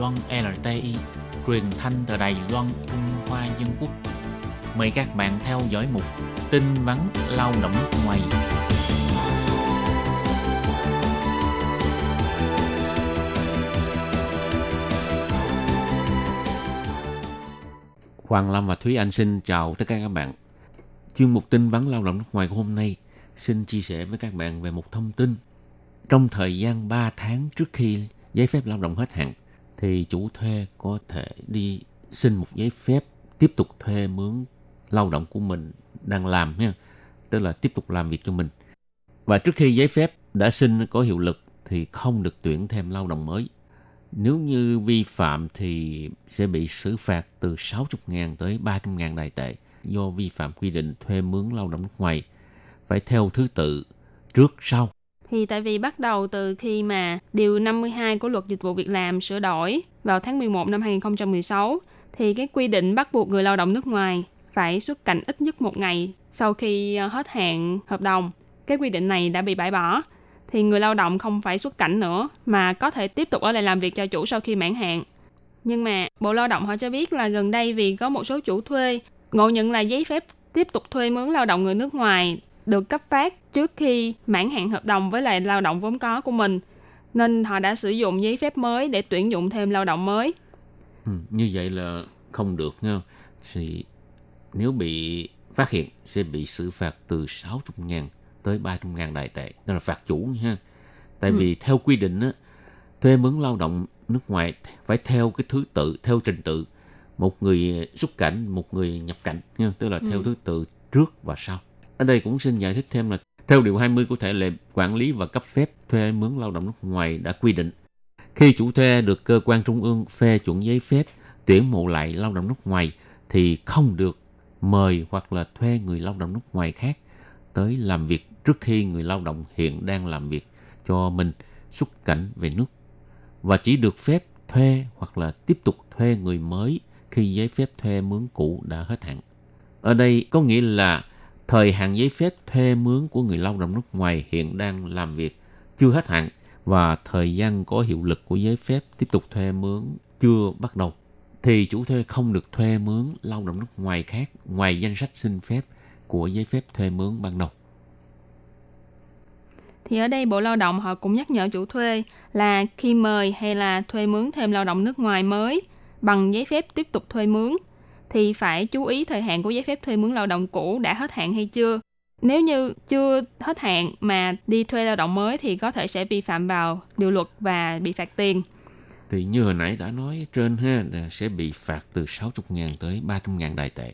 Loan LTI, truyền thanh từ Đài Loan, Trung Hoa Dân Quốc. Mời các bạn theo dõi mục tin vắn lao động nước ngoài. Hoàng Lâm và Thúy Anh xin chào tất cả các bạn. Chuyên mục tin vắn lao động nước ngoài của hôm nay xin chia sẻ với các bạn về một thông tin. Trong thời gian 3 tháng trước khi giấy phép lao động hết hạn, thì chủ thuê có thể đi xin một giấy phép tiếp tục thuê mướn lao động của mình đang làm nha, tức là tiếp tục làm việc cho mình. Và trước khi giấy phép đã xin có hiệu lực thì không được tuyển thêm lao động mới. Nếu như vi phạm thì sẽ bị xử phạt từ 60.000 tới 300.000 đài tệ do vi phạm quy định thuê mướn lao động nước ngoài phải theo thứ tự trước sau. Thì tại vì bắt đầu từ khi mà điều 52 của luật dịch vụ việc làm sửa đổi vào tháng 11 năm 2016 thì cái quy định bắt buộc người lao động nước ngoài phải xuất cảnh ít nhất một ngày sau khi ờ, hết hạn hợp đồng. Cái quy định này đã bị bãi bỏ, thì người lao động không phải xuất cảnh nữa mà có thể tiếp tục ở lại làm việc cho chủ sau khi mãn hạn. Nhưng mà Bộ Lao động họ cho biết là gần đây vì có một số chủ thuê ngộ nhận là giấy phép tiếp tục thuê mướn lao động người nước ngoài được cấp phát trước khi mãn hạn hợp đồng với lại lao động vốn có của mình nên họ đã sử dụng giấy phép mới để tuyển dụng thêm lao động mới. Ừ, như vậy là không được nha. Thì nếu bị phát hiện sẽ bị xử phạt từ 60 ngàn tới 300 ngàn đại tệ. Đó là phạt chủ nha. Tại ừ. vì theo quy định á, thuê mướn lao động nước ngoài phải theo cái thứ tự, theo trình tự. Một người xuất cảnh, một người nhập cảnh. Nha. Tức là theo ừ. thứ tự trước và sau. Ở đây cũng xin giải thích thêm là theo điều 20 của thể lệ quản lý và cấp phép thuê mướn lao động nước ngoài đã quy định, khi chủ thuê được cơ quan trung ương phê chuẩn giấy phép tuyển mộ lại lao động nước ngoài thì không được mời hoặc là thuê người lao động nước ngoài khác tới làm việc trước khi người lao động hiện đang làm việc cho mình xuất cảnh về nước và chỉ được phép thuê hoặc là tiếp tục thuê người mới khi giấy phép thuê mướn cũ đã hết hạn. Ở đây có nghĩa là thời hạn giấy phép thuê mướn của người lao động nước ngoài hiện đang làm việc chưa hết hạn và thời gian có hiệu lực của giấy phép tiếp tục thuê mướn chưa bắt đầu thì chủ thuê không được thuê mướn lao động nước ngoài khác ngoài danh sách xin phép của giấy phép thuê mướn ban đầu. Thì ở đây Bộ Lao động họ cũng nhắc nhở chủ thuê là khi mời hay là thuê mướn thêm lao động nước ngoài mới bằng giấy phép tiếp tục thuê mướn thì phải chú ý thời hạn của giấy phép thuê mướn lao động cũ đã hết hạn hay chưa. Nếu như chưa hết hạn mà đi thuê lao động mới thì có thể sẽ vi phạm vào điều luật và bị phạt tiền. Thì như hồi nãy đã nói trên ha là sẽ bị phạt từ 60 ngàn tới 300 ngàn đại tệ.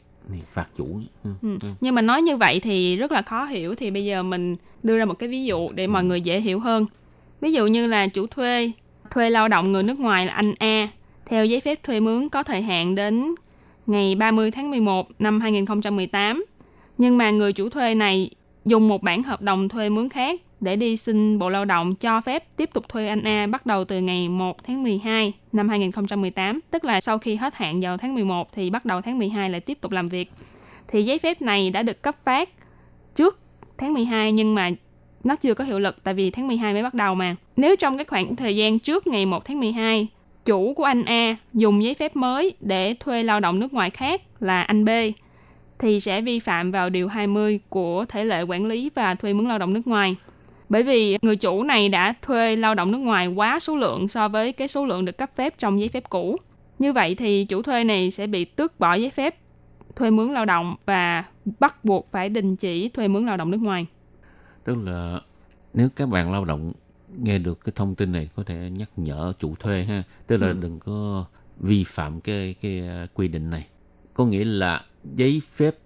Phạt chủ. Ừ. Ừ. Nhưng mà nói như vậy thì rất là khó hiểu thì bây giờ mình đưa ra một cái ví dụ để ừ. mọi người dễ hiểu hơn. Ví dụ như là chủ thuê thuê lao động người nước ngoài là anh A theo giấy phép thuê mướn có thời hạn đến ngày 30 tháng 11 năm 2018. Nhưng mà người chủ thuê này dùng một bản hợp đồng thuê mướn khác để đi xin Bộ Lao động cho phép tiếp tục thuê anh A bắt đầu từ ngày 1 tháng 12 năm 2018, tức là sau khi hết hạn vào tháng 11 thì bắt đầu tháng 12 lại tiếp tục làm việc. Thì giấy phép này đã được cấp phát trước tháng 12 nhưng mà nó chưa có hiệu lực tại vì tháng 12 mới bắt đầu mà. Nếu trong cái khoảng thời gian trước ngày 1 tháng 12 chủ của anh A dùng giấy phép mới để thuê lao động nước ngoài khác là anh B, thì sẽ vi phạm vào điều 20 của thể lệ quản lý và thuê mướn lao động nước ngoài. Bởi vì người chủ này đã thuê lao động nước ngoài quá số lượng so với cái số lượng được cấp phép trong giấy phép cũ. Như vậy thì chủ thuê này sẽ bị tước bỏ giấy phép thuê mướn lao động và bắt buộc phải đình chỉ thuê mướn lao động nước ngoài. Tức là nếu các bạn lao động nghe được cái thông tin này có thể nhắc nhở chủ thuê ha. Tức là ừ. đừng có vi phạm cái cái quy định này. Có nghĩa là giấy phép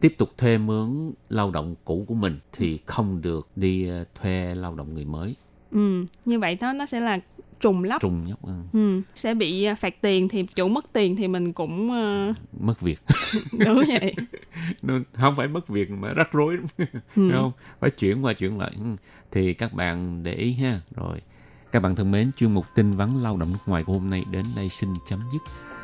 tiếp tục thuê mướn lao động cũ của mình thì không được đi ờ, thuê lao động người mới. Ừ như vậy đó nó sẽ là trùng lắp trùng nhóc ừ. ừ. sẽ bị à, phạt tiền thì chủ mất tiền thì mình cũng uh... mất việc đúng vậy không phải mất việc mà rắc rối ừ. không phải chuyển qua chuyển lại ừ. thì các bạn để ý ha rồi các bạn thân mến chuyên mục tin vắn lao động nước ngoài của hôm nay đến đây xin chấm dứt